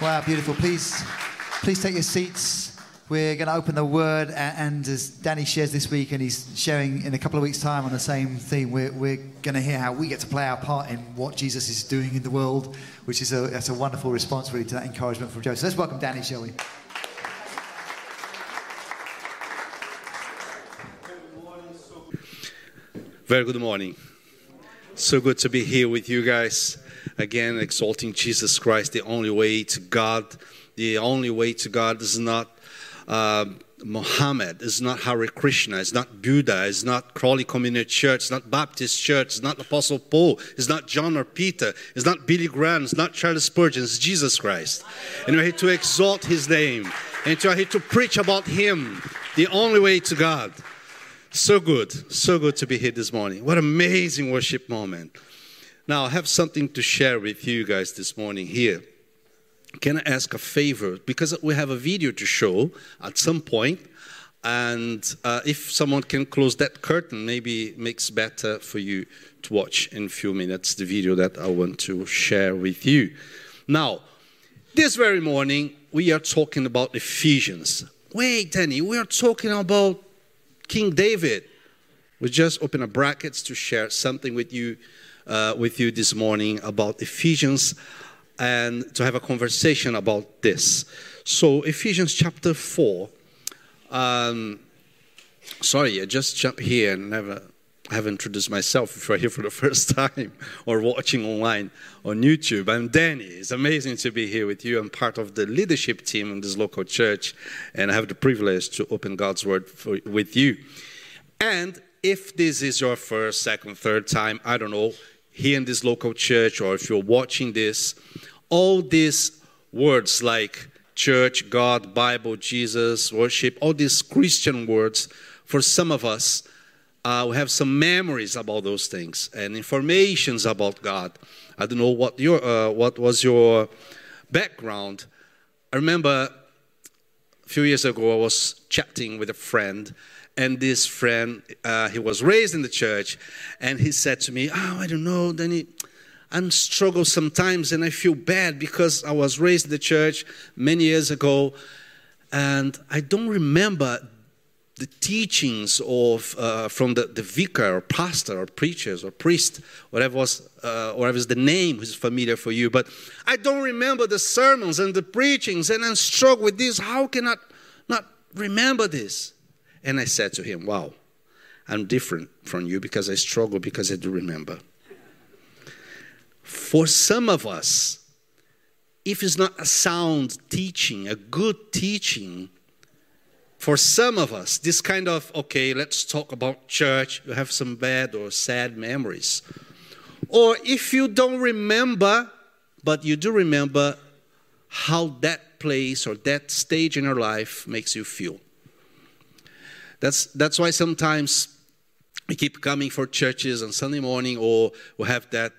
Wow, beautiful. Please, please take your seats. We're going to open the word, and, as Danny shares this week, and he's sharing in a couple of weeks' time on the same theme, we're, we're going to hear how we get to play our part in what Jesus is doing in the world, which is a, that's a wonderful response, really, to that encouragement from Joe. So let's welcome Danny, shall we? Very good morning. So good to be here with you guys. Again, exalting Jesus Christ, the only way to God. The only way to God is not uh, Muhammad, it's not Hare Krishna, is not Buddha, is not Crawley Community Church, is not Baptist Church, is not Apostle Paul, is not John or Peter, is not Billy Graham, is not Charles Spurgeon, it's Jesus Christ. And we're here to exalt his name and we're here to preach about him, the only way to God. So good, so good to be here this morning. What amazing worship moment. Now, I have something to share with you guys this morning here. Can I ask a favor? Because we have a video to show at some point, and uh, if someone can close that curtain, maybe it makes better for you to watch in a few minutes the video that I want to share with you. Now, this very morning, we are talking about Ephesians. Wait, Danny, we are talking about King David. We just open a brackets to share something with you, uh, with you this morning about Ephesians, and to have a conversation about this. So Ephesians chapter four. Um, sorry, I just jumped here and never have introduced myself if you're here for the first time or watching online on YouTube. I'm Danny. It's amazing to be here with you. I'm part of the leadership team in this local church, and I have the privilege to open God's Word for, with you. And if this is your first, second, third time, I don't know, here in this local church, or if you're watching this, all these words like church, God, Bible, Jesus, worship, all these Christian words, for some of us, uh, we have some memories about those things and informations about God. I don't know what your uh, what was your background. I remember a few years ago I was chatting with a friend, and this friend uh, he was raised in the church, and he said to me, "Oh, I don't know, Danny." I'm struggle sometimes and I feel bad because I was raised in the church many years ago and I don't remember the teachings of uh, from the, the vicar or pastor or preachers or priest, whatever was, uh, whatever is the name is familiar for you. But I don't remember the sermons and the preachings, and I struggle with this. How can I not remember this? And I said to him, "Wow, I'm different from you because I struggle because I do remember." For some of us, if it's not a sound teaching, a good teaching, for some of us, this kind of, okay, let's talk about church, you have some bad or sad memories. Or if you don't remember, but you do remember how that place or that stage in your life makes you feel. That's, that's why sometimes we keep coming for churches on Sunday morning, or we have that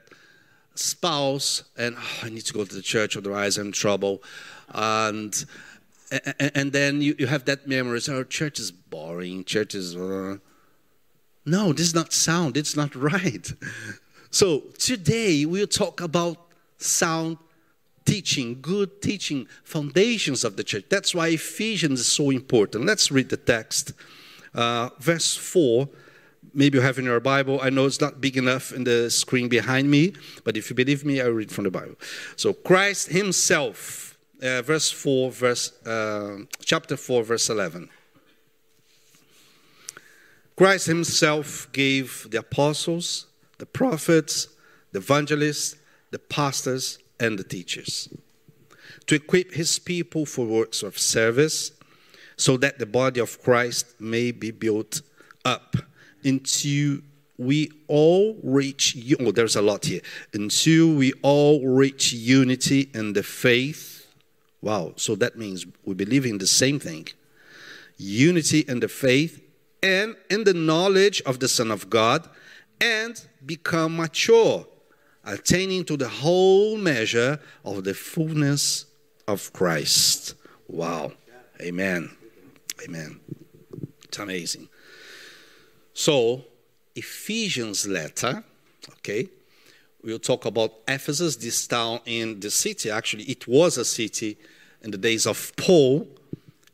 spouse, and oh, I need to go to the church, otherwise I'm in trouble. And and, then you, you have that memory. Oh, church is boring. Church is. Uh... No, this is not sound. It's not right. So today we'll talk about sound teaching, good teaching, foundations of the church. That's why Ephesians is so important. Let's read the text. Uh, verse 4. Maybe you have in your Bible. I know it's not big enough in the screen behind me, but if you believe me, I read from the Bible. So Christ Himself uh, verse 4, verse, uh, chapter 4, verse 11. Christ himself gave the apostles, the prophets, the evangelists, the pastors, and the teachers to equip his people for works of service so that the body of Christ may be built up until we all reach, oh, there's a lot here, until we all reach unity in the faith Wow, so that means we believe in the same thing unity in the faith and in the knowledge of the Son of God and become mature, attaining to the whole measure of the fullness of Christ. Wow. Amen. Amen. It's amazing. So, Ephesians letter, okay, We'll talk about Ephesus, this town in the city. Actually, it was a city in the days of Paul.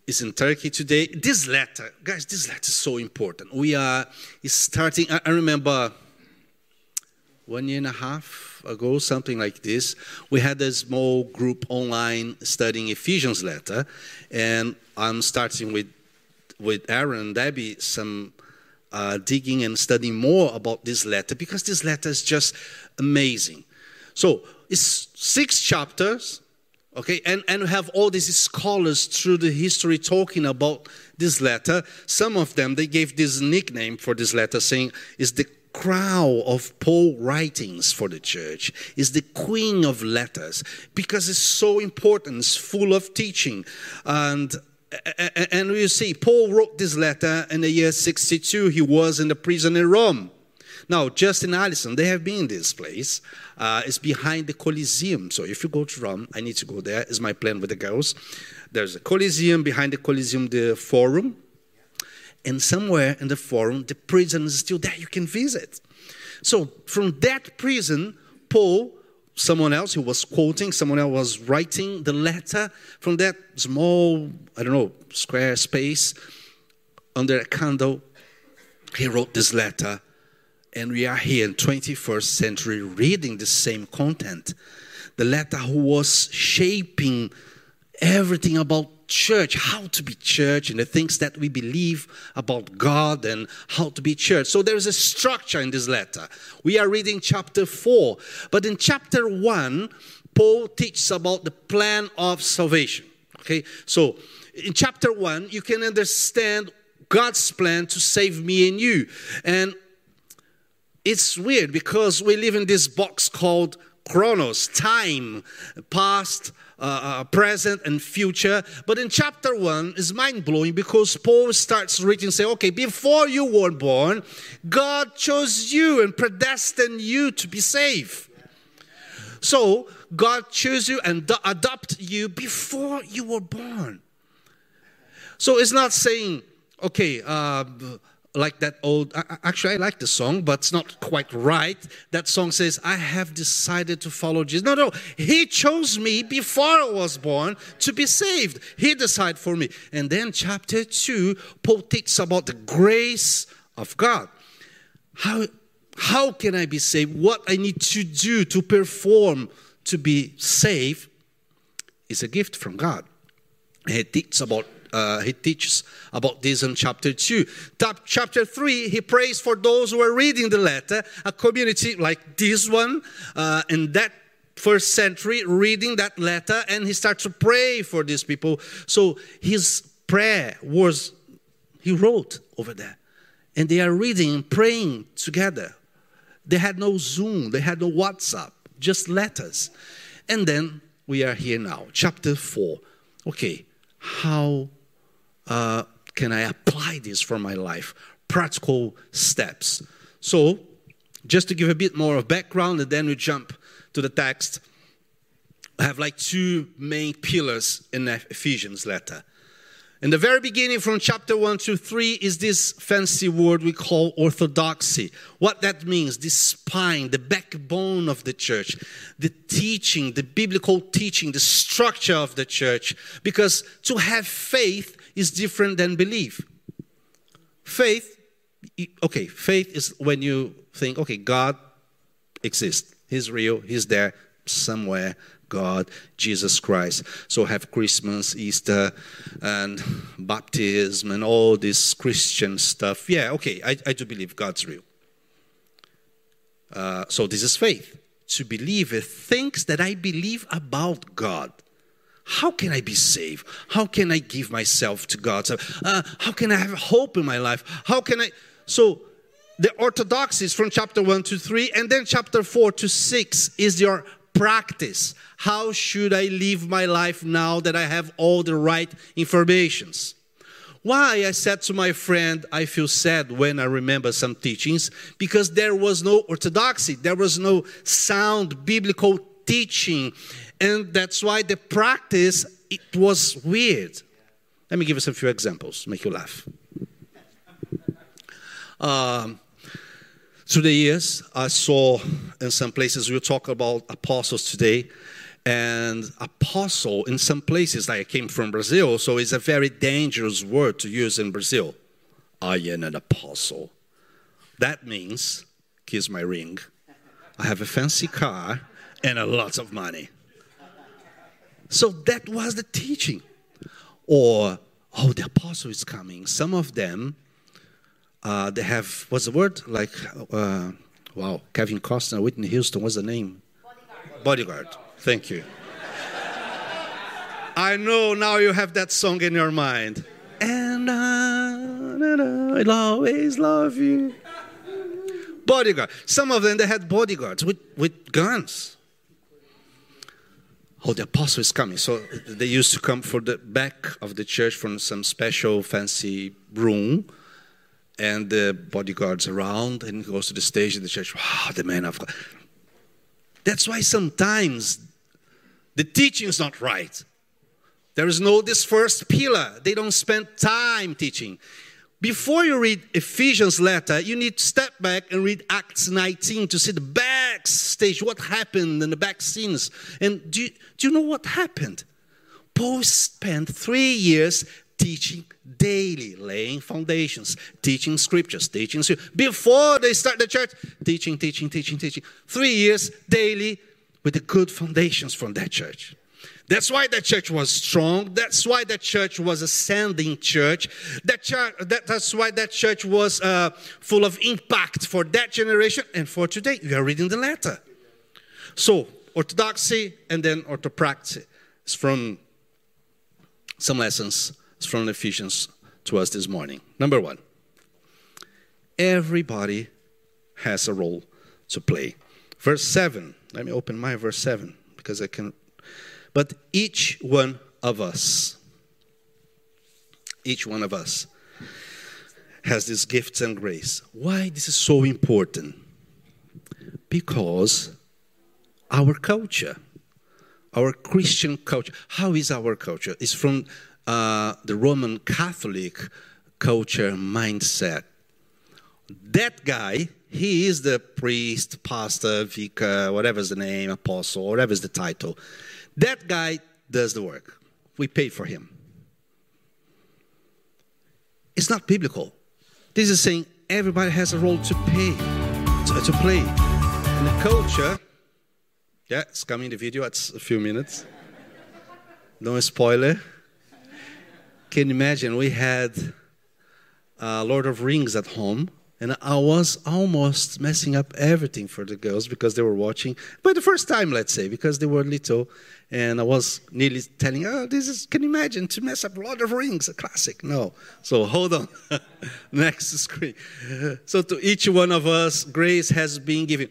Is in Turkey today. This letter, guys, this letter is so important. We are starting. I remember one year and a half ago, something like this, we had a small group online studying Ephesians letter, and I'm starting with with Aaron and Debbie some uh, digging and studying more about this letter because this letter is just amazing. So it's six chapters, okay, and and we have all these scholars through the history talking about this letter. Some of them they gave this nickname for this letter, saying is the crown of Paul writings for the church, is the queen of letters because it's so important, it's full of teaching. And and you see, Paul wrote this letter in the year 62. He was in the prison in Rome. Now, Justin Allison, they have been in this place. Uh, it's behind the Coliseum. So if you go to Rome, I need to go there. Is my plan with the girls. There's a Coliseum behind the Coliseum, the Forum and somewhere in the forum, the prison is still there. You can visit. So from that prison, Paul, someone else who was quoting, someone else was writing the letter from that small, I don't know, square space under a candle. He wrote this letter, and we are here in 21st century reading the same content. The letter who was shaping everything about church, how to be church, and the things that we believe about God and how to be church. So there's a structure in this letter. We are reading chapter 4, but in chapter 1, Paul teaches about the plan of salvation. Okay, so in chapter 1, you can understand God's plan to save me and you. And it's weird because we live in this box called chronos, time, past, uh, uh, present and future. But in chapter 1 is mind blowing because Paul starts reading say, okay, before you were born, God chose you and predestined you to be saved. So God chose you and adopt you before you were born. So it's not saying, okay, uh, like that old actually i like the song but it's not quite right. That song says i have decided to follow jesus. No no he chose me before i was born to be saved. He decided for me. And then chapter 2 paul teaches about the grace of god. How how can i be saved? What i need to do to perform to be saved is a gift from god. He teaches about uh, he teaches about this in chapter 2. chapter 3, he prays for those who are reading the letter, a community like this one uh, in that first century reading that letter, and he starts to pray for these people. So his prayer was, he wrote over there. And they are reading praying together. They had no Zoom, they had no WhatsApp, just letters. And then we are here now, chapter 4. Okay, how uh, can I apply this for my life? Practical steps. So, just to give a bit more of background, and then we jump to the text. I have like two main pillars in the Ephesians letter. In the very beginning, from chapter 1 to 3, is this fancy word we call orthodoxy. What that means, the spine, the backbone of the church, the teaching, the biblical teaching, the structure of the church. Because to have faith is different than belief. Faith, okay, faith is when you think, okay, God exists, He's real, He's there somewhere. God, Jesus Christ. So have Christmas, Easter, and baptism, and all this Christian stuff. Yeah, okay, I, I do believe God's real. Uh, so this is faith. To believe the things that I believe about God. How can I be saved? How can I give myself to God? Uh, how can I have hope in my life? How can I? So, the orthodoxies from chapter 1 to 3, and then chapter 4 to 6 is your practice. How should I live my life now that I have all the right informations? Why I said to my friend, I feel sad when I remember some teachings because there was no orthodoxy, there was no sound biblical teaching and that's why the practice it was weird. Let me give us a few examples, make you laugh. Um, Through the years, I saw in some places, we'll talk about apostles today. And apostle, in some places, like I came from Brazil, so it's a very dangerous word to use in Brazil. I am an apostle. That means, kiss my ring, I have a fancy car and a lot of money. So that was the teaching. Or, oh, the apostle is coming. Some of them, uh, they have, what's the word? Like, uh, wow, Kevin Costner, Whitney Houston, what's the name? Bodyguard. Bodyguard. Thank you. I know now you have that song in your mind. And I, I'll always love you. Bodyguard. Some of them, they had bodyguards with, with guns oh, the apostle is coming. So they used to come for the back of the church from some special fancy room, and the bodyguards around, and goes to the stage in the church. Wow, the man of God. That's why sometimes the teaching is not right. There is no this first pillar. They don't spend time teaching. Before you read Ephesians letter, you need to step back and read Acts 19 to see the backstage, what happened in the back scenes. And do you, do you know what happened? Paul spent three years teaching daily, laying foundations, teaching scriptures, teaching before they start the church, teaching, teaching, teaching, teaching. Three years daily with the good foundations from that church. That's why that church was strong. That's why that church was a sending church. That church that, that's why that church was uh, full of impact for that generation and for today. We are reading the letter. So, orthodoxy and then orthopraxy. It's from some lessons from Ephesians to us this morning. Number one, everybody has a role to play. Verse 7. Let me open my verse 7 because I can but each one of us, each one of us has these gifts and grace. Why this is so important? Because our culture, our Christian culture, how is our culture? It's from uh, the Roman Catholic culture mindset. That guy, he is the priest, pastor, vicar, whatever's the name, apostle, whatever's the title. That guy does the work. We pay for him. It's not biblical. This is saying everybody has a role to pay, to, to play. In the culture, yeah, it's coming in the video, it's a few minutes. No spoiler. Can you imagine? We had uh, Lord of Rings at home and I was almost messing up everything for the girls because they were watching, but the first time, let's say, because they were little, and I was nearly telling, "Oh, this is can you imagine to mess up Lord of Rings, a classic?" No. So hold on, next screen. So to each one of us, grace has been given.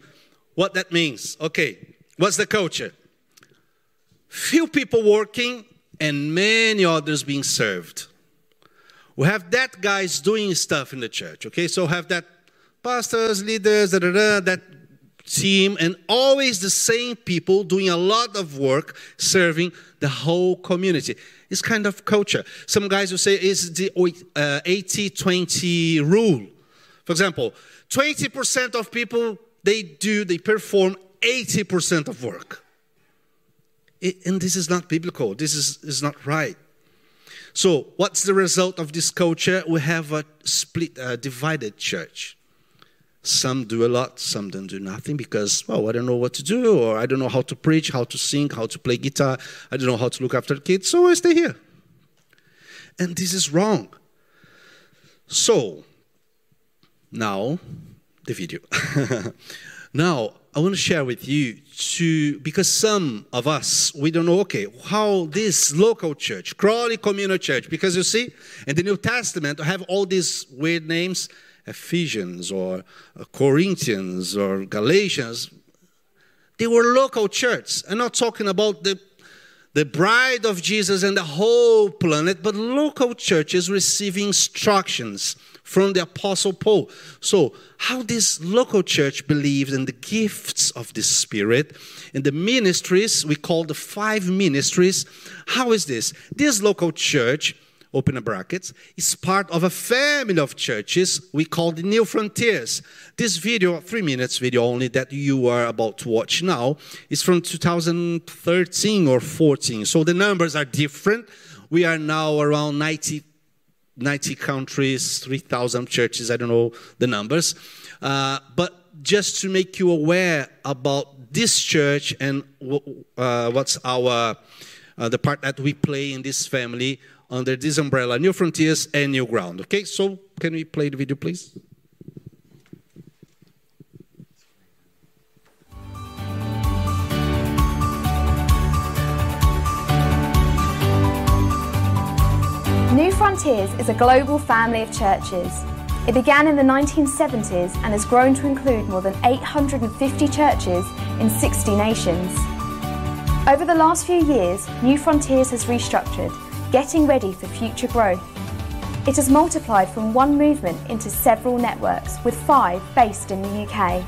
What that means? Okay, what's the culture? Few people working and many others being served. We have that guys doing stuff in the church, okay? So have that pastors, leaders, da, da, da, that team, and always the same people doing a lot of work serving the whole community. It's kind of culture. Some guys will say it's the uh, 80 20 rule. For example, 20% of people, they do, they perform 80% of work. It, and this is not biblical. This is, is not right. So, what's the result of this culture? We have a split, a divided church. Some do a lot, some don't do nothing because, well, I don't know what to do, or I don't know how to preach, how to sing, how to play guitar, I don't know how to look after kids, so I stay here. And this is wrong. So, now, the video. now, I want to share with you to because some of us we don't know okay how this local church, Crawley Communal Church, because you see in the New Testament I have all these weird names, Ephesians or uh, Corinthians or Galatians. They were local churches I'm not talking about the the bride of Jesus and the whole planet, but local churches receiving instructions from the Apostle Paul. So, how this local church believes in the gifts of the Spirit and the ministries, we call the five ministries. How is this? This local church open a bracket, is part of a family of churches we call the New Frontiers. This video, three minutes video only, that you are about to watch now, is from 2013 or 14. So the numbers are different. We are now around 90, 90 countries, 3,000 churches, I don't know the numbers. Uh, but just to make you aware about this church and uh, what's our uh, the part that we play in this family under this umbrella, New Frontiers and New Ground. Okay, so can we play the video, please? New Frontiers is a global family of churches. It began in the 1970s and has grown to include more than 850 churches in 60 nations. Over the last few years, New Frontiers has restructured, getting ready for future growth. It has multiplied from one movement into several networks, with five based in the UK.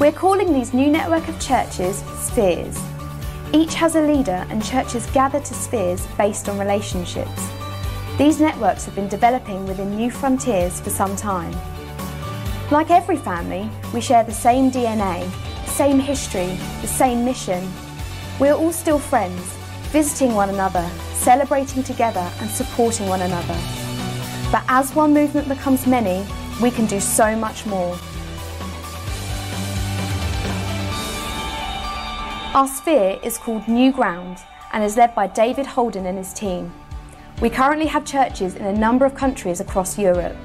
We're calling these new network of churches spheres. Each has a leader, and churches gather to spheres based on relationships. These networks have been developing within New Frontiers for some time. Like every family, we share the same DNA, the same history, the same mission, we are all still friends, visiting one another, celebrating together, and supporting one another. But as one movement becomes many, we can do so much more. Our sphere is called New Ground and is led by David Holden and his team. We currently have churches in a number of countries across Europe.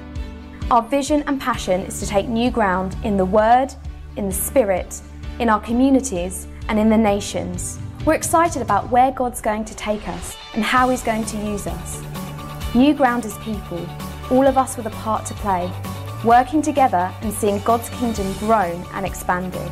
Our vision and passion is to take new ground in the Word, in the Spirit, in our communities, and in the nations. We're excited about where God's going to take us and how He's going to use us. New Ground is people, all of us with a part to play, working together and seeing God's kingdom grown and expanded.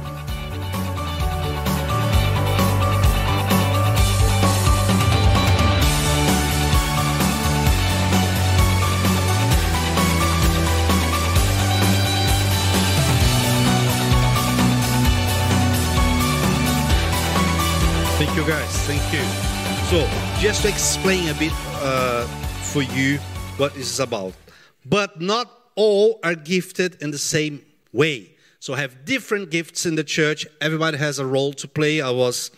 You guys. Thank you. So, just to explain a bit uh, for you what this is about. But not all are gifted in the same way. So, have different gifts in the church. Everybody has a role to play. I was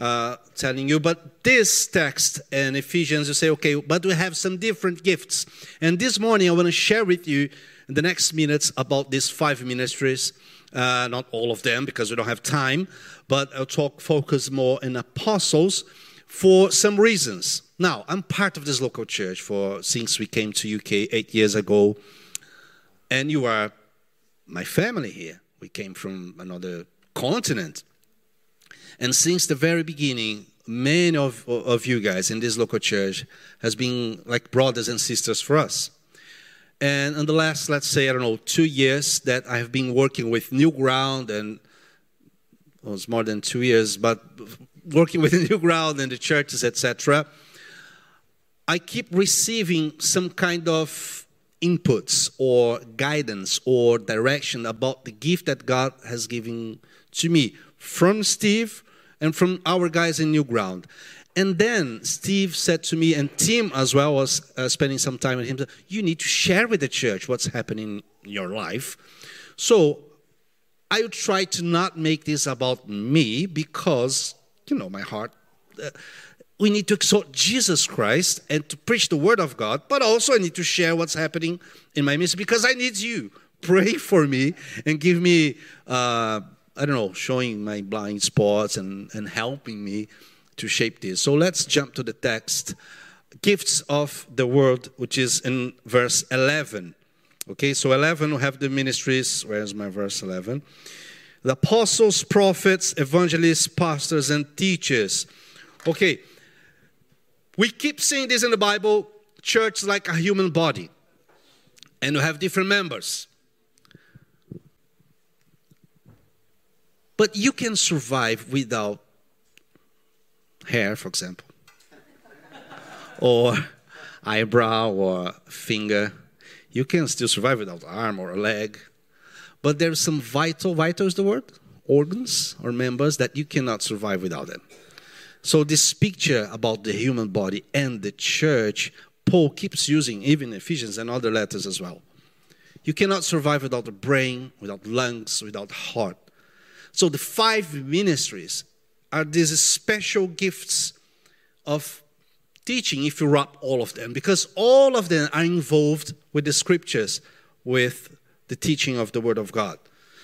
uh, telling you. But this text in Ephesians, you say, okay, but we have some different gifts. And this morning, I want to share with you in the next minutes about these five ministries. Uh, not all of them because we don't have time but I'll talk focus more in apostles for some reasons. Now, I'm part of this local church for since we came to UK eight years ago, and you are my family here. We came from another continent, and since the very beginning, many of, of you guys in this local church has been like brothers and sisters for us. And in the last, let's say, I don't know, two years that I have been working with New Ground and it was more than two years, but working with New Ground and the churches, etc., I keep receiving some kind of inputs or guidance or direction about the gift that God has given to me from Steve and from our guys in New Ground. And then Steve said to me, and Tim as well was uh, spending some time with him. You need to share with the church what's happening in your life. So I would try to not make this about me because, you know, my heart. Uh, we need to exalt Jesus Christ and to preach the word of God, but also I need to share what's happening in my midst because I need you. Pray for me and give me, uh, I don't know, showing my blind spots and, and helping me to shape this. So let's jump to the text gifts of the world, which is in verse 11. Okay, so 11 we have the ministries. Where's my verse 11? The apostles, prophets, evangelists, pastors, and teachers. Okay, we keep seeing this in the Bible church like a human body, and we have different members. But you can survive without hair, for example, or eyebrow or finger you can still survive without arm or a leg. But there's some vital, vital is the word, organs or members that you cannot survive without them. So this picture about the human body and the church Paul keeps using, even Ephesians and other letters as well. You cannot survive without a brain, without lungs, without heart. So the five ministries are these special gifts of teaching if you wrap all of them, because all of them are involved with the scriptures, with the teaching of the Word of God.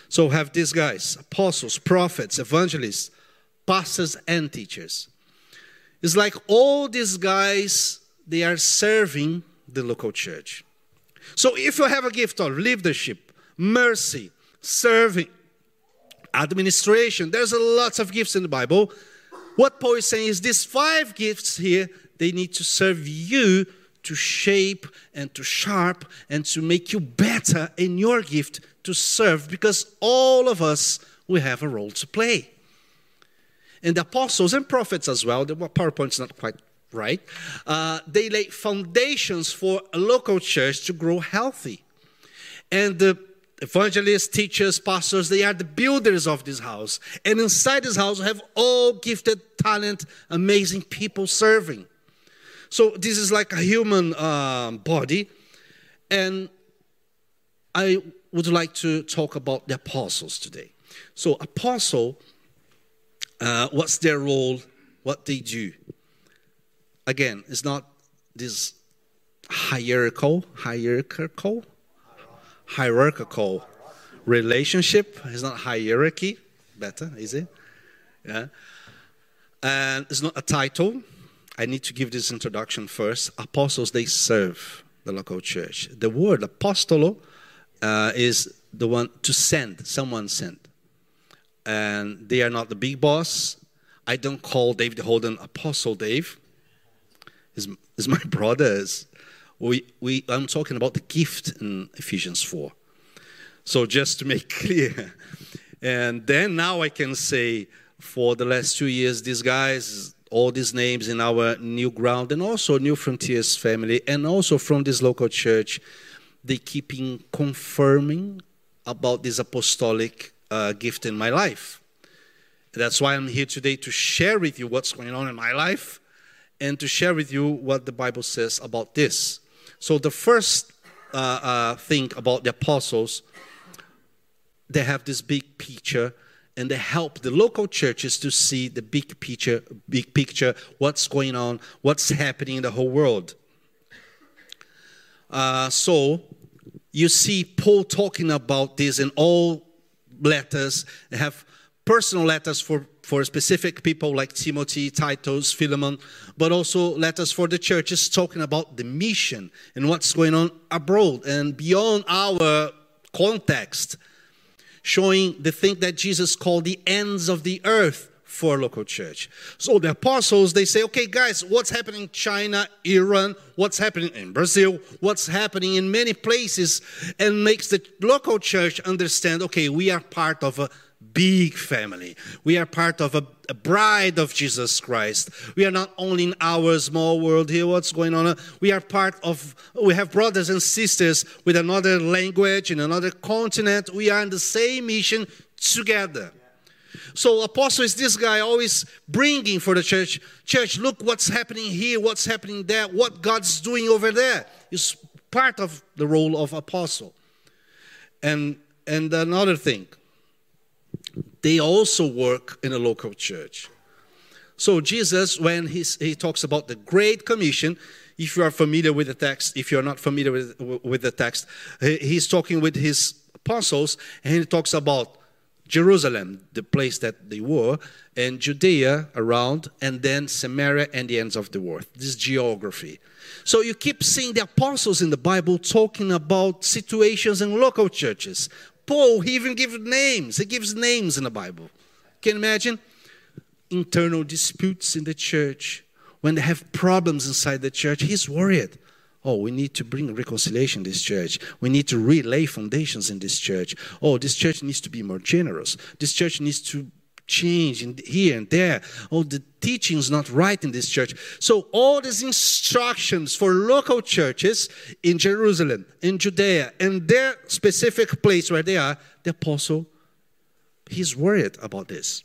So have these guys apostles, prophets, evangelists, pastors, and teachers. It's like all these guys, they are serving the local church. So if you have a gift of leadership, mercy, serving, administration, there's a lot of gifts in the Bible. What Paul is saying is these five gifts here, they need to serve you to shape and to sharp and to make you better in your gift to serve because all of us we have a role to play. And the apostles and prophets as well, the PowerPoint's not quite right, uh, they lay foundations for a local church to grow healthy. And the evangelists, teachers, pastors, they are the builders of this house. And inside this house, have all gifted, talent, amazing people serving. So this is like a human um, body. And I would like to talk about the apostles today. So, apostle, uh, what's their role? What they do? Again, it's not this hierarchical, hierarchical, hierarchical relationship. It's not hierarchy. Better, is it? Yeah. And it's not a title. I need to give this introduction first. Apostles, they serve the local church. The word apostolo uh, is the one to send, someone sent. And they are not the big boss. I don't call David Holden Apostle Dave. Is is my brothers. We, we, I'm talking about the gift in Ephesians 4. So just to make clear. And then now I can say for the last two years, these guys, all these names in our new ground and also New Frontiers family, and also from this local church, they keeping confirming about this apostolic uh, gift in my life. That's why I'm here today to share with you what's going on in my life and to share with you what the Bible says about this. So, the first uh, uh, thing about the apostles, they have this big picture and they help the local churches to see the big picture, big picture, what's going on, what's happening in the whole world. Uh, so you see Paul talking about this in all letters. They have personal letters for, for specific people like Timothy, Titus, Philemon, but also letters for the churches talking about the mission and what's going on abroad and beyond our context, showing the thing that Jesus called the ends of the earth for local church. So the apostles, they say, okay, guys, what's happening in China, Iran, what's happening in Brazil, what's happening in many places, and makes the local church understand, okay, we are part of a big family. We are part of a, a, bride of Jesus Christ. We are not only in our small world here, what's going on. We are part of, we have brothers and sisters with another language in another continent. We are in the same mission together. So apostle is this guy always bringing for the church. Church, look what's happening here, what's happening there, what God's doing over there. Is part of the role of apostle. And and another thing, they also work in a local church. So Jesus, when he's, he talks about the Great Commission, if you are familiar with the text, if you're not familiar with, with the text, he's talking with his apostles and he talks about Jerusalem, the place that they were, and Judea around, and then Samaria and the ends of the world. This geography. So you keep seeing the apostles in the Bible talking about situations in local churches. Paul, he even gives names. He gives names in the Bible. Can you imagine? Internal disputes in the church. When they have problems inside the church, he's worried. Oh, we need to bring reconciliation in this church. We need to relay foundations in this church. Oh, this church needs to be more generous. This church needs to change in here and there. Oh, the teaching is not right in this church. So all these instructions for local churches in Jerusalem, in Judea, in their specific place where they are, the apostle, he's worried about this.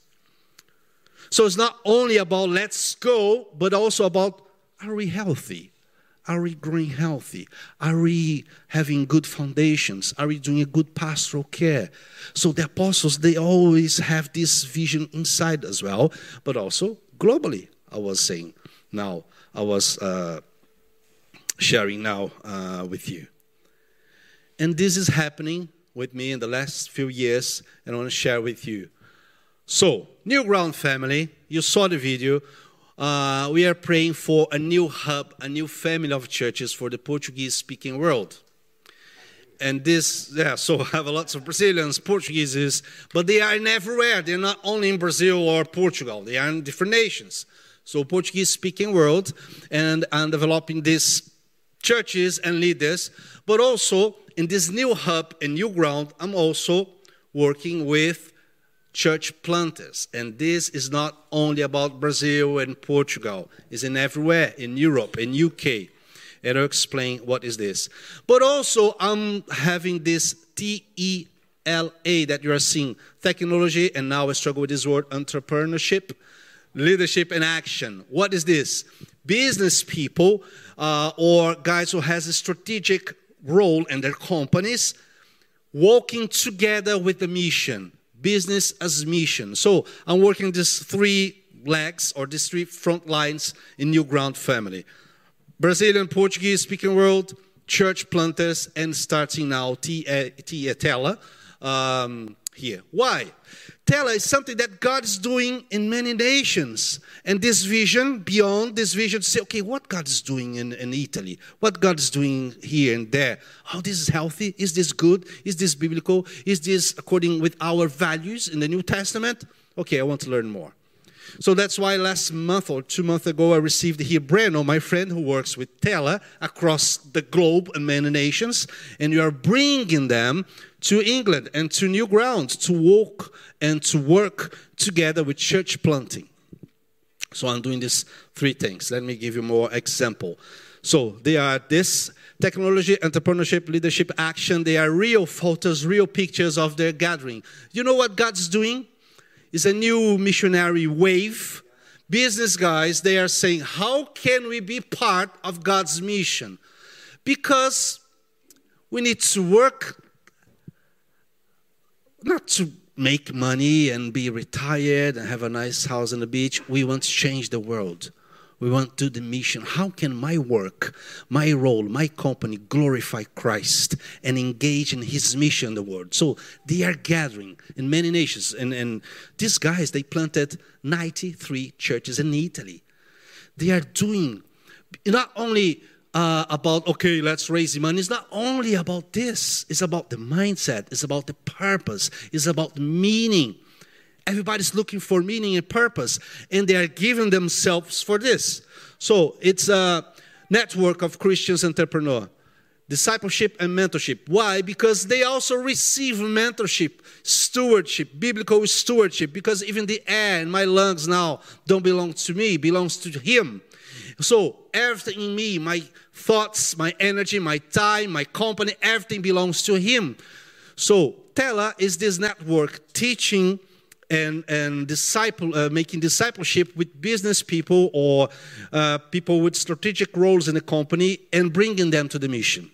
So it's not only about let's go, but also about are we healthy? Are we growing healthy? Are we having good foundations? Are we doing a good pastoral care? So the apostles, they always have this vision inside as well, but also globally, I was saying. Now, I was uh, sharing now uh, with you. And this is happening with me in the last few years, and I want to share with you. So, New Ground family, you saw the video uh, we are praying for a new hub, a new family of churches for the Portuguese speaking world. And this, yeah, so I have lots of Brazilians, Portuguese, but they are in everywhere. They're not only in Brazil or Portugal, they are in different nations. So, Portuguese speaking world, and I'm developing these churches and leaders, but also in this new hub and new ground, I'm also working with church planters. And this is not only about Brazil and Portugal, it's in everywhere, in Europe, in UK. And I'll explain what is this. But also I'm having this TELA that you are seeing, technology, and now I struggle with this word, entrepreneurship, leadership and action. What is this? Business people uh, or guys who has a strategic role in their companies walking together with the mission business as mission. So I'm working these three legs or these three front lines in New Ground family. Brazilian, Portuguese speaking world, church planters, and starting now Tela um, here. Why? Tela is something that God is doing in many nations. And this vision, beyond this vision, say, okay, what God is doing in, in Italy, what God is doing here and there. How oh, this is healthy? Is this good? Is this biblical? Is this according with our values in the New Testament? Okay, I want to learn more. So that's why last month or two months ago, I received here Breno, my friend who works with Tela across the globe and many nations, and you are bringing them to England and to new ground to walk and to work together with church planting. So I'm doing these three things. Let me give you more example. So they are this technology, entrepreneurship, leadership, action. They are real photos, real pictures of their gathering. You know what God's doing? It's a new missionary wave. Business guys, they are saying, how can we be part of God's mission? Because we need to work not to make money and be retired and have a nice house on the beach. We want to change the world. We want to do the mission. How can my work, my role, my company glorify Christ and engage in his mission in the world? So they are gathering in many nations. And, and these guys, they planted 93 churches in Italy. They are doing not only uh, about, okay, let's raise the money. It's not only about this, it's about the mindset, it's about the purpose, it's about meaning. Everybody's looking for meaning and purpose, and they are giving themselves for this. So it's a network of Christians entrepreneur, discipleship and mentorship. Why? Because they also receive mentorship, stewardship, biblical stewardship. Because even the air in my lungs now don't belong to me, belongs to Him. So everything in me, my thoughts, my energy, my time, my company, everything belongs to Him. So Tela is this network teaching and, and disciple, uh, making discipleship with business people or uh, people with strategic roles in the company and bringing them to the mission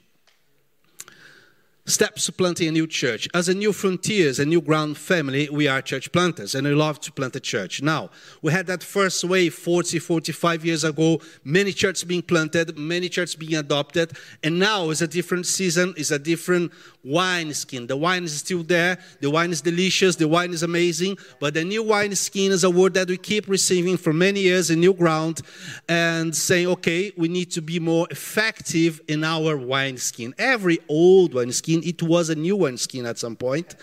steps to planting a new church. As a new frontiers, a new ground family, we are church planters and we love to plant a church. Now, we had that first wave 40, 45 years ago, many churches being planted, many churches being adopted, and now is a different season, is a different wine skin. The wine is still there, the wine is delicious, the wine is amazing, but the new wine skin is a word that we keep receiving for many years in new ground and saying, okay, we need to be more effective in our wine skin. Every old wine skin skin. It was a new one skin at some point.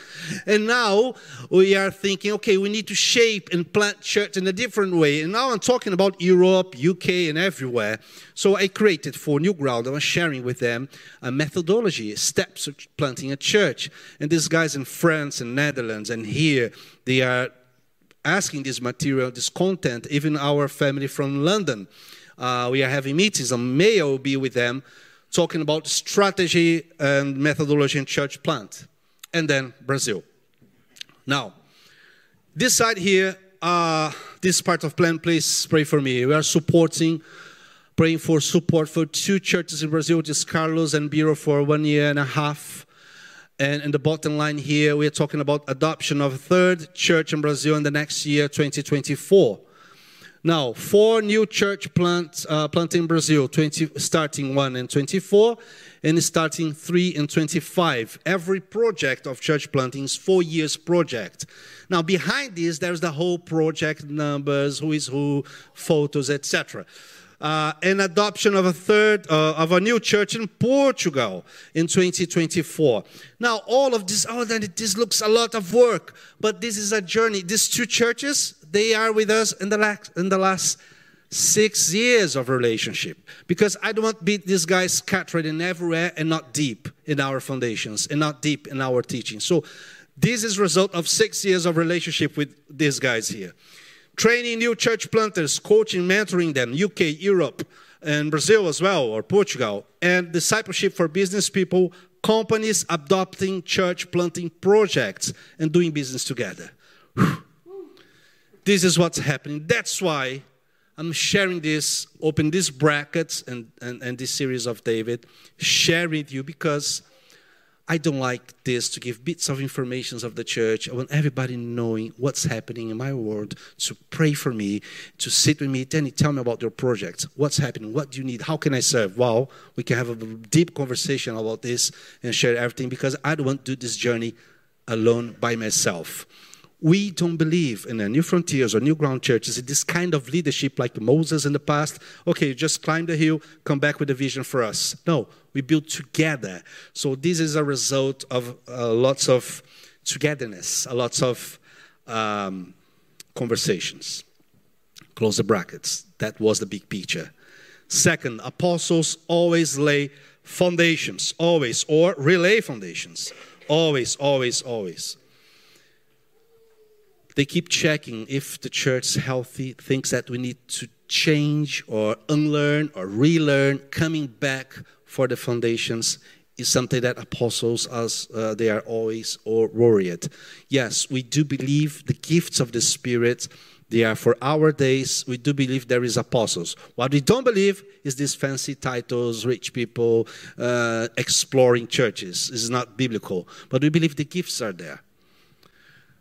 And now we are thinking, okay, we need to shape and plant church in a different way. And now I'm talking about Europe, UK, and everywhere. So I created for New Ground, I was sharing with them a methodology, steps of planting a church. And these guys in France and Netherlands and here, they are asking this material, this content, even our family from London. Uh, we are having meetings on May. I will be with them talking about strategy and methodology in church plant. And then Brazil. Now, this side here, uh, this part of plan, please pray for me. We are supporting praying for support for two churches in Brazil, which is Carlos and Biro for one year and a half. And in the bottom line here, we are talking about adoption of a third church in Brazil in the next year, 2024. Now, four new church plants uh, planted in Brazil, 20, starting one in 24 and starting three in 25. Every project of church planting is four years project. Now, behind this, there's the whole project numbers, who is who, photos, etc. Uh, an adoption of a third uh, of a new church in Portugal in 2024. Now, all of this, oh, then this looks a lot of work, but this is a journey. These two churches, they are with us in the last, in the last six years of relationship because I don't want to be this scattered in everywhere and not deep in our foundations and not deep in our teaching. So this is result of six years of relationship with these guys here. Training new church planters, coaching, mentoring them, UK, Europe, and Brazil as well, or Portugal, and discipleship for business people, companies adopting church planting projects and doing business together. This is what's happening. That's why I'm sharing this, open these brackets and, and, and this series of David, sharing with you because I don't like this to give bits of information of the church. I want everybody knowing what's happening in my world, to pray for me, to sit with me, Danny, tell me about your project. What's happening? What do you need? How can I serve? Well, we can have a deep conversation about this and share everything because I don't want to do this journey alone by myself we don't believe in new frontiers or new ground churches in this kind of leadership like Moses in the past. Okay, just climb the hill, come back with a vision for us. No, we build together. So this is a result of uh, lots of togetherness, a lots of um, conversations. Close the brackets. That was the big picture. Second, apostles always lay foundations, always, or relay foundations. Always, always, always. They keep checking if the church healthy, thinks that we need to change or unlearn or relearn, coming back for the foundations is something that apostles as uh, they are always or worried. Yes, we do believe the gifts of the Spirit they are for our days. We do believe there is apostles. What we don't believe is these fancy titles, rich people uh, exploring churches. This is not biblical. But we believe the gifts are there.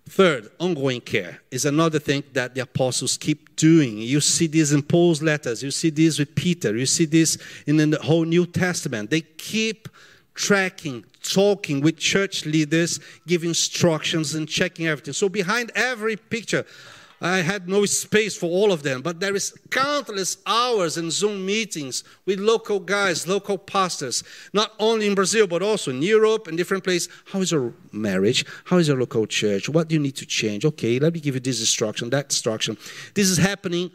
Third, ongoing care is another thing that the apostles keep doing. You see this in Paul's letters, you see this with Peter, you see this in the whole New Testament. They keep tracking, talking with church leaders, giving instructions and checking everything. So, behind every picture, I had no space for all of them, but there is countless hours in Zoom meetings with local guys, local pastors, not only in Brazil, but also in Europe and different places. How is your marriage? How is your local church? What do you need to change? Okay, let me give you this instruction, that instruction. This is happening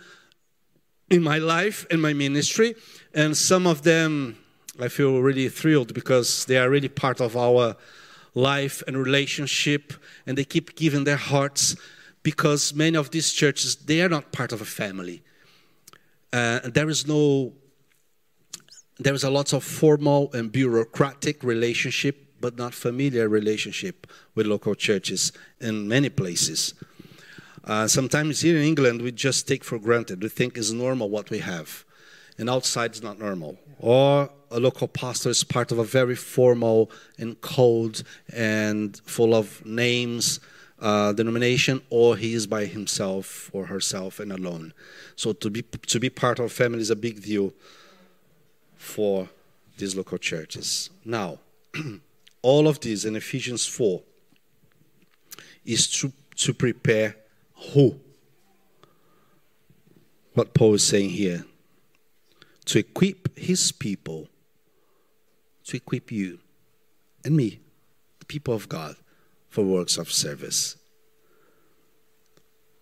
in my life and my ministry, and some of them I feel really thrilled because they are really part of our life and relationship, and they keep giving their hearts because many of these churches they are not part of a family. Uh, there is no there is a lot of formal and bureaucratic relationship but not familiar relationship with local churches in many places. Uh, sometimes here in england we just take for granted. We think is normal what we have. And outside is not normal. Or a local pastor is part of a very formal and cold and full of names uh, denomination or he is by himself or herself and alone. So to be to be part of family is a big deal for these local churches. Now, all of this in Ephesians 4 is to, to prepare who? What Paul is saying here. To equip his people, to equip you and me, the people of God, for works of service.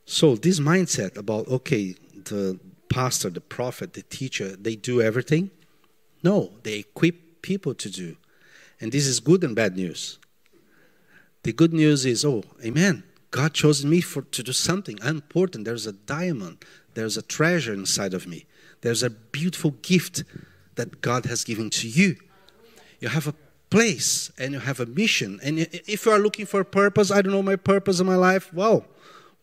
So, this mindset about, okay, the pastor, the prophet, the teacher, they do everything. No, they equip people to do. And this is good and bad news. The good news is, oh, amen. God chose me for, to do something I'm important. There's a diamond, there's a treasure inside of me, there's a beautiful gift that God has given to you. You have a place and you have a mission. And if you are looking for a purpose, I don't know my purpose in my life, well,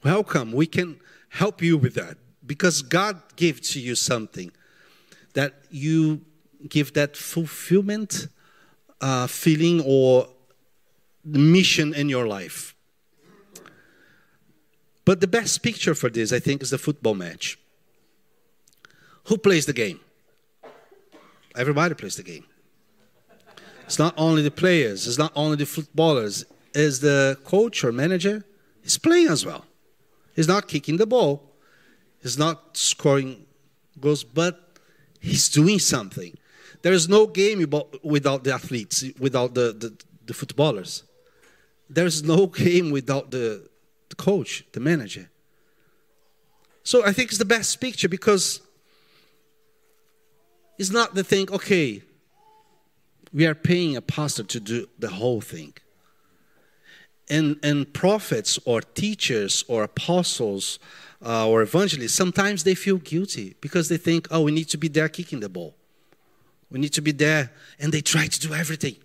welcome. We can help you with that because God gave to you something. that you give that fulfillment uh, feeling or mission in your life. But the best picture for this, I think, is the football match. Who plays the game? Everybody plays the game. It's not only the players, it's not only the footballers, it's the coach or manager. He's playing as well. He's not kicking the ball, he's not scoring goals, but he's doing something. There is no game without the athletes, without the, the, the footballers. There's no game without the, the coach, the manager. So I think it's the best picture because it's not the thing, okay, we are paying a pastor to do the whole thing. And, and prophets or teachers or apostles uh, or evangelists, sometimes they feel guilty because they think, oh, we need to be there kicking the ball. We need to be there. And they try to do everything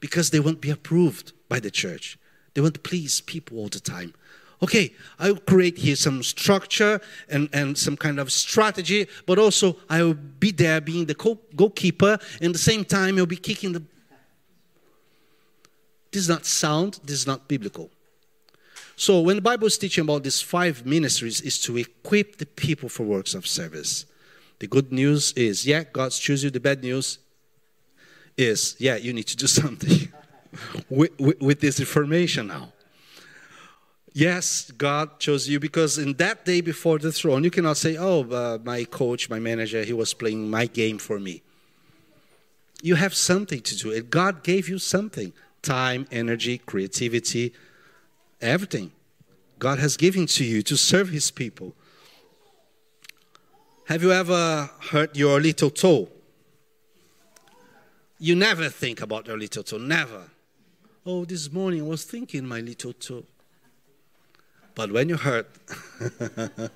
because they won't be approved by the church. They want to please people all the time. Okay, I'll create here some structure and, and some kind of strategy, but also I will be there being the goalkeeper, and at the same time, I'll be kicking the. This is not sound, this is not biblical. So, when the Bible is teaching about these five ministries, is to equip the people for works of service. The good news is, yeah, God's choose you. The bad news is, yeah, you need to do something with, with, with this information now. Yes, God chose you because in that day before the throne, you cannot say, Oh, uh, my coach, my manager, he was playing my game for me. You have something to do. And God gave you something time, energy, creativity, everything. God has given to you to serve His people. Have you ever hurt your little toe? You never think about your little toe, never. Oh, this morning I was thinking my little toe. But when you hurt,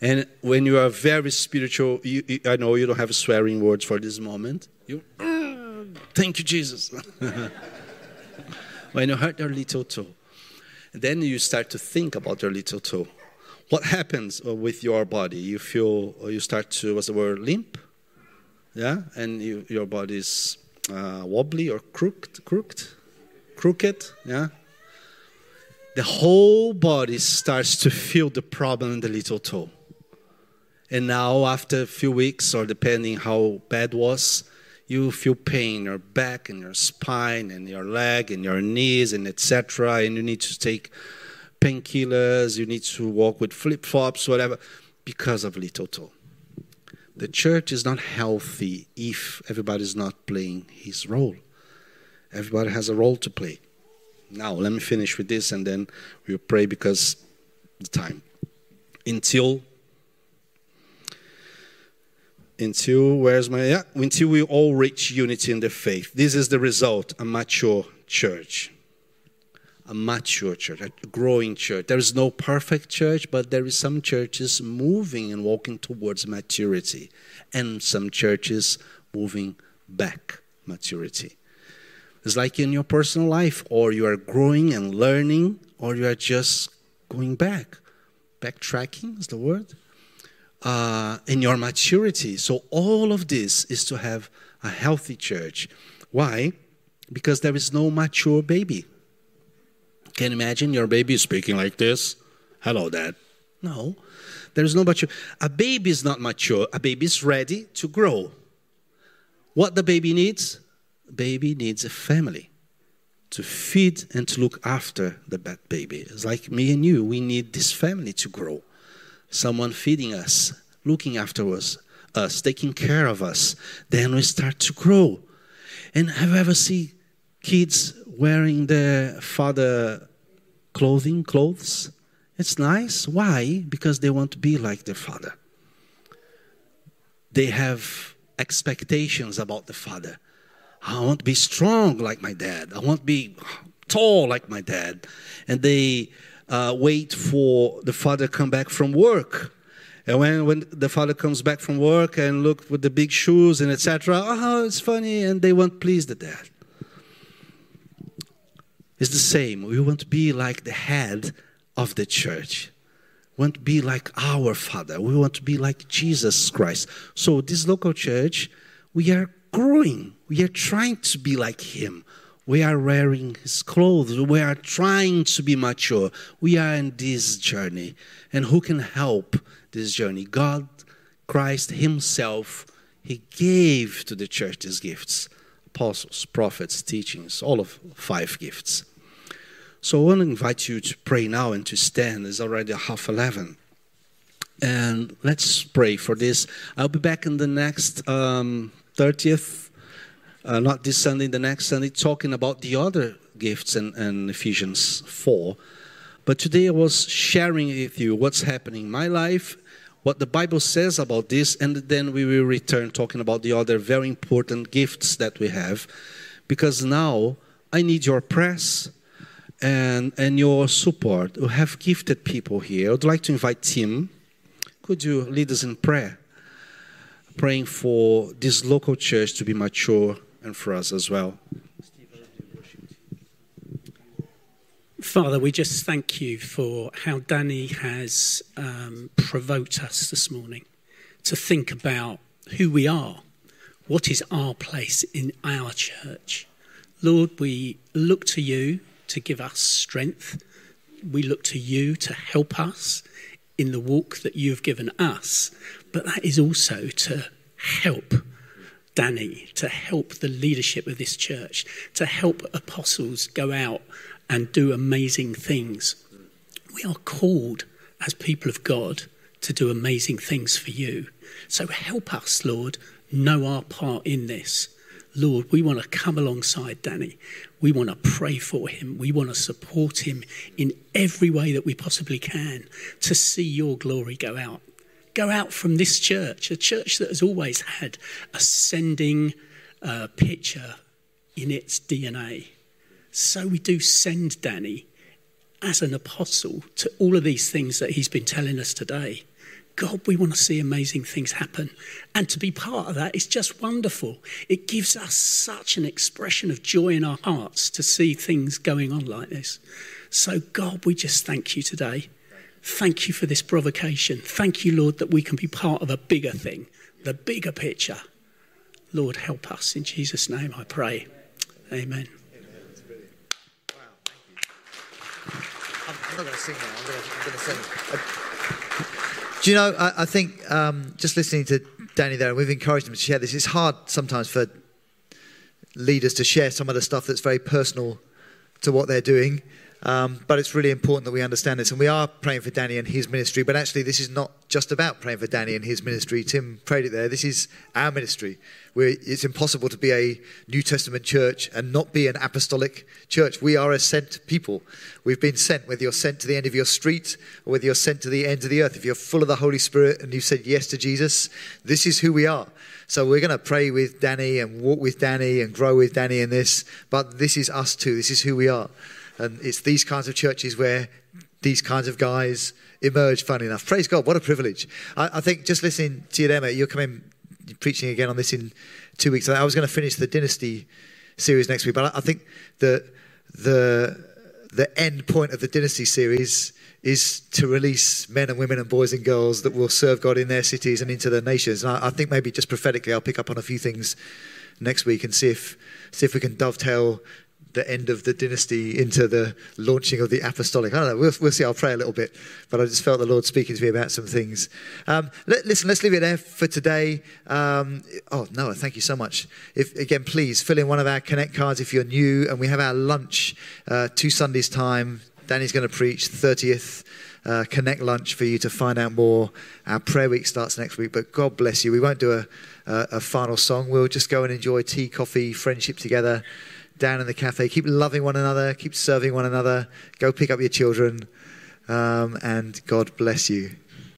and when you are very spiritual, you, you, I know you don't have swearing words for this moment. You, mm, thank you, Jesus. when you hurt your little toe, then you start to think about your little toe. What happens uh, with your body? You feel, you start to, what's the word, limp? Yeah, and you, your body is uh, wobbly or crooked, crooked, crooked. Yeah, the whole body starts to feel the problem in the little toe. And now, after a few weeks, or depending how bad was, you feel pain in your back and your spine and your leg and your knees and etc. And you need to take painkillers. You need to walk with flip flops, whatever, because of little toe. The church is not healthy if everybody is not playing his role. Everybody has a role to play. Now, let me finish with this and then we'll pray because the time. Until until where's my yeah until we all reach unity in the faith. This is the result a mature church. A mature church a growing church. There is no perfect church but there is some churches moving and walking towards maturity and some churches moving back maturity it's like in your personal life, or you are growing and learning, or you are just going back. Backtracking is the word. Uh, in your maturity. So, all of this is to have a healthy church. Why? Because there is no mature baby. Can you imagine your baby speaking like this? Hello, Dad. No, there is no mature. A baby is not mature. A baby is ready to grow. What the baby needs? Baby needs a family to feed and to look after the bad baby. It's like me and you, we need this family to grow. Someone feeding us, looking after us, us, taking care of us. Then we start to grow. And have you ever seen kids wearing their father clothing, clothes? It's nice. Why? Because they want to be like their father. They have expectations about the father. I want to be strong like my dad. I want to be tall like my dad. And they uh, wait for the father come back from work. And when, when the father comes back from work and look with the big shoes and etc., oh, it's funny, and they want to please the dad. It's the same. We want to be like the head of the church. We want to be like our Father. We want to be like Jesus Christ. So, this local church, we are growing. We are trying to be like Him. We are wearing His clothes. We are trying to be mature. We are in this journey. And who can help this journey? God, Christ Himself, He gave to the church these gifts apostles, prophets, teachings, all of five gifts. So I want to invite you to pray now and to stand. It's already half 11. And let's pray for this. I'll be back in the next um, 30th, uh, not this Sunday, the next Sunday, talking about the other gifts in, in Ephesians 4. But today I was sharing with you what's happening in my life, what the Bible says about this, and then we will return talking about the other very important gifts that we have. Because now I need your press and, and your support. We have gifted people here. I'd like to invite Tim. Could you lead us in prayer? Praying for this local church to be mature and for us as well. Father, we just thank you for how Danny has um, provoked us this morning to think about who we are. What is our place in our church? Lord, we look to you to give us strength. We look to you to help us in the walk that you have given us. But that is also to help Danny, to help the leadership of this church, to help apostles go out and do amazing things. We are called as people of God to do amazing things for you. So help us, Lord, know our part in this. Lord, we want to come alongside Danny. We want to pray for him. We want to support him in every way that we possibly can to see your glory go out. Go out from this church, a church that has always had a sending uh, picture in its DNA. So we do send Danny as an apostle to all of these things that he's been telling us today. God, we want to see amazing things happen. And to be part of that is just wonderful. It gives us such an expression of joy in our hearts to see things going on like this. So, God, we just thank you today. Thank you for this provocation. Thank you, Lord, that we can be part of a bigger thing, the bigger picture. Lord, help us. In Jesus' name I pray. Amen. I'm not going to sing now. I'm going to, I'm going to sing. Uh, do you know, I, I think um, just listening to Danny there, and we've encouraged him to share this, it's hard sometimes for leaders to share some of the stuff that's very personal to what they're doing. Um, but it's really important that we understand this. And we are praying for Danny and his ministry. But actually, this is not just about praying for Danny and his ministry. Tim prayed it there. This is our ministry. We're, it's impossible to be a New Testament church and not be an apostolic church. We are a sent people. We've been sent, whether you're sent to the end of your street or whether you're sent to the end of the earth. If you're full of the Holy Spirit and you've said yes to Jesus, this is who we are. So we're going to pray with Danny and walk with Danny and grow with Danny in this. But this is us too. This is who we are. And it's these kinds of churches where these kinds of guys emerge, funny enough. Praise God, what a privilege. I, I think just listening to you, Emma, you're coming preaching again on this in two weeks. I was going to finish the Dynasty series next week, but I, I think the, the, the end point of the Dynasty series is to release men and women and boys and girls that will serve God in their cities and into their nations. And I, I think maybe just prophetically, I'll pick up on a few things next week and see if see if we can dovetail the end of the dynasty into the launching of the apostolic. I don't know. We'll, we'll see. I'll pray a little bit. But I just felt the Lord speaking to me about some things. Um, let, listen, let's leave it there for today. Um, oh, Noah, thank you so much. If Again, please fill in one of our Connect cards if you're new. And we have our lunch uh, two Sundays' time. Danny's going to preach 30th. Uh, connect lunch for you to find out more. Our prayer week starts next week, but God bless you. We won't do a, a, a final song. We'll just go and enjoy tea, coffee, friendship together down in the cafe. Keep loving one another, keep serving one another. Go pick up your children, um, and God bless you.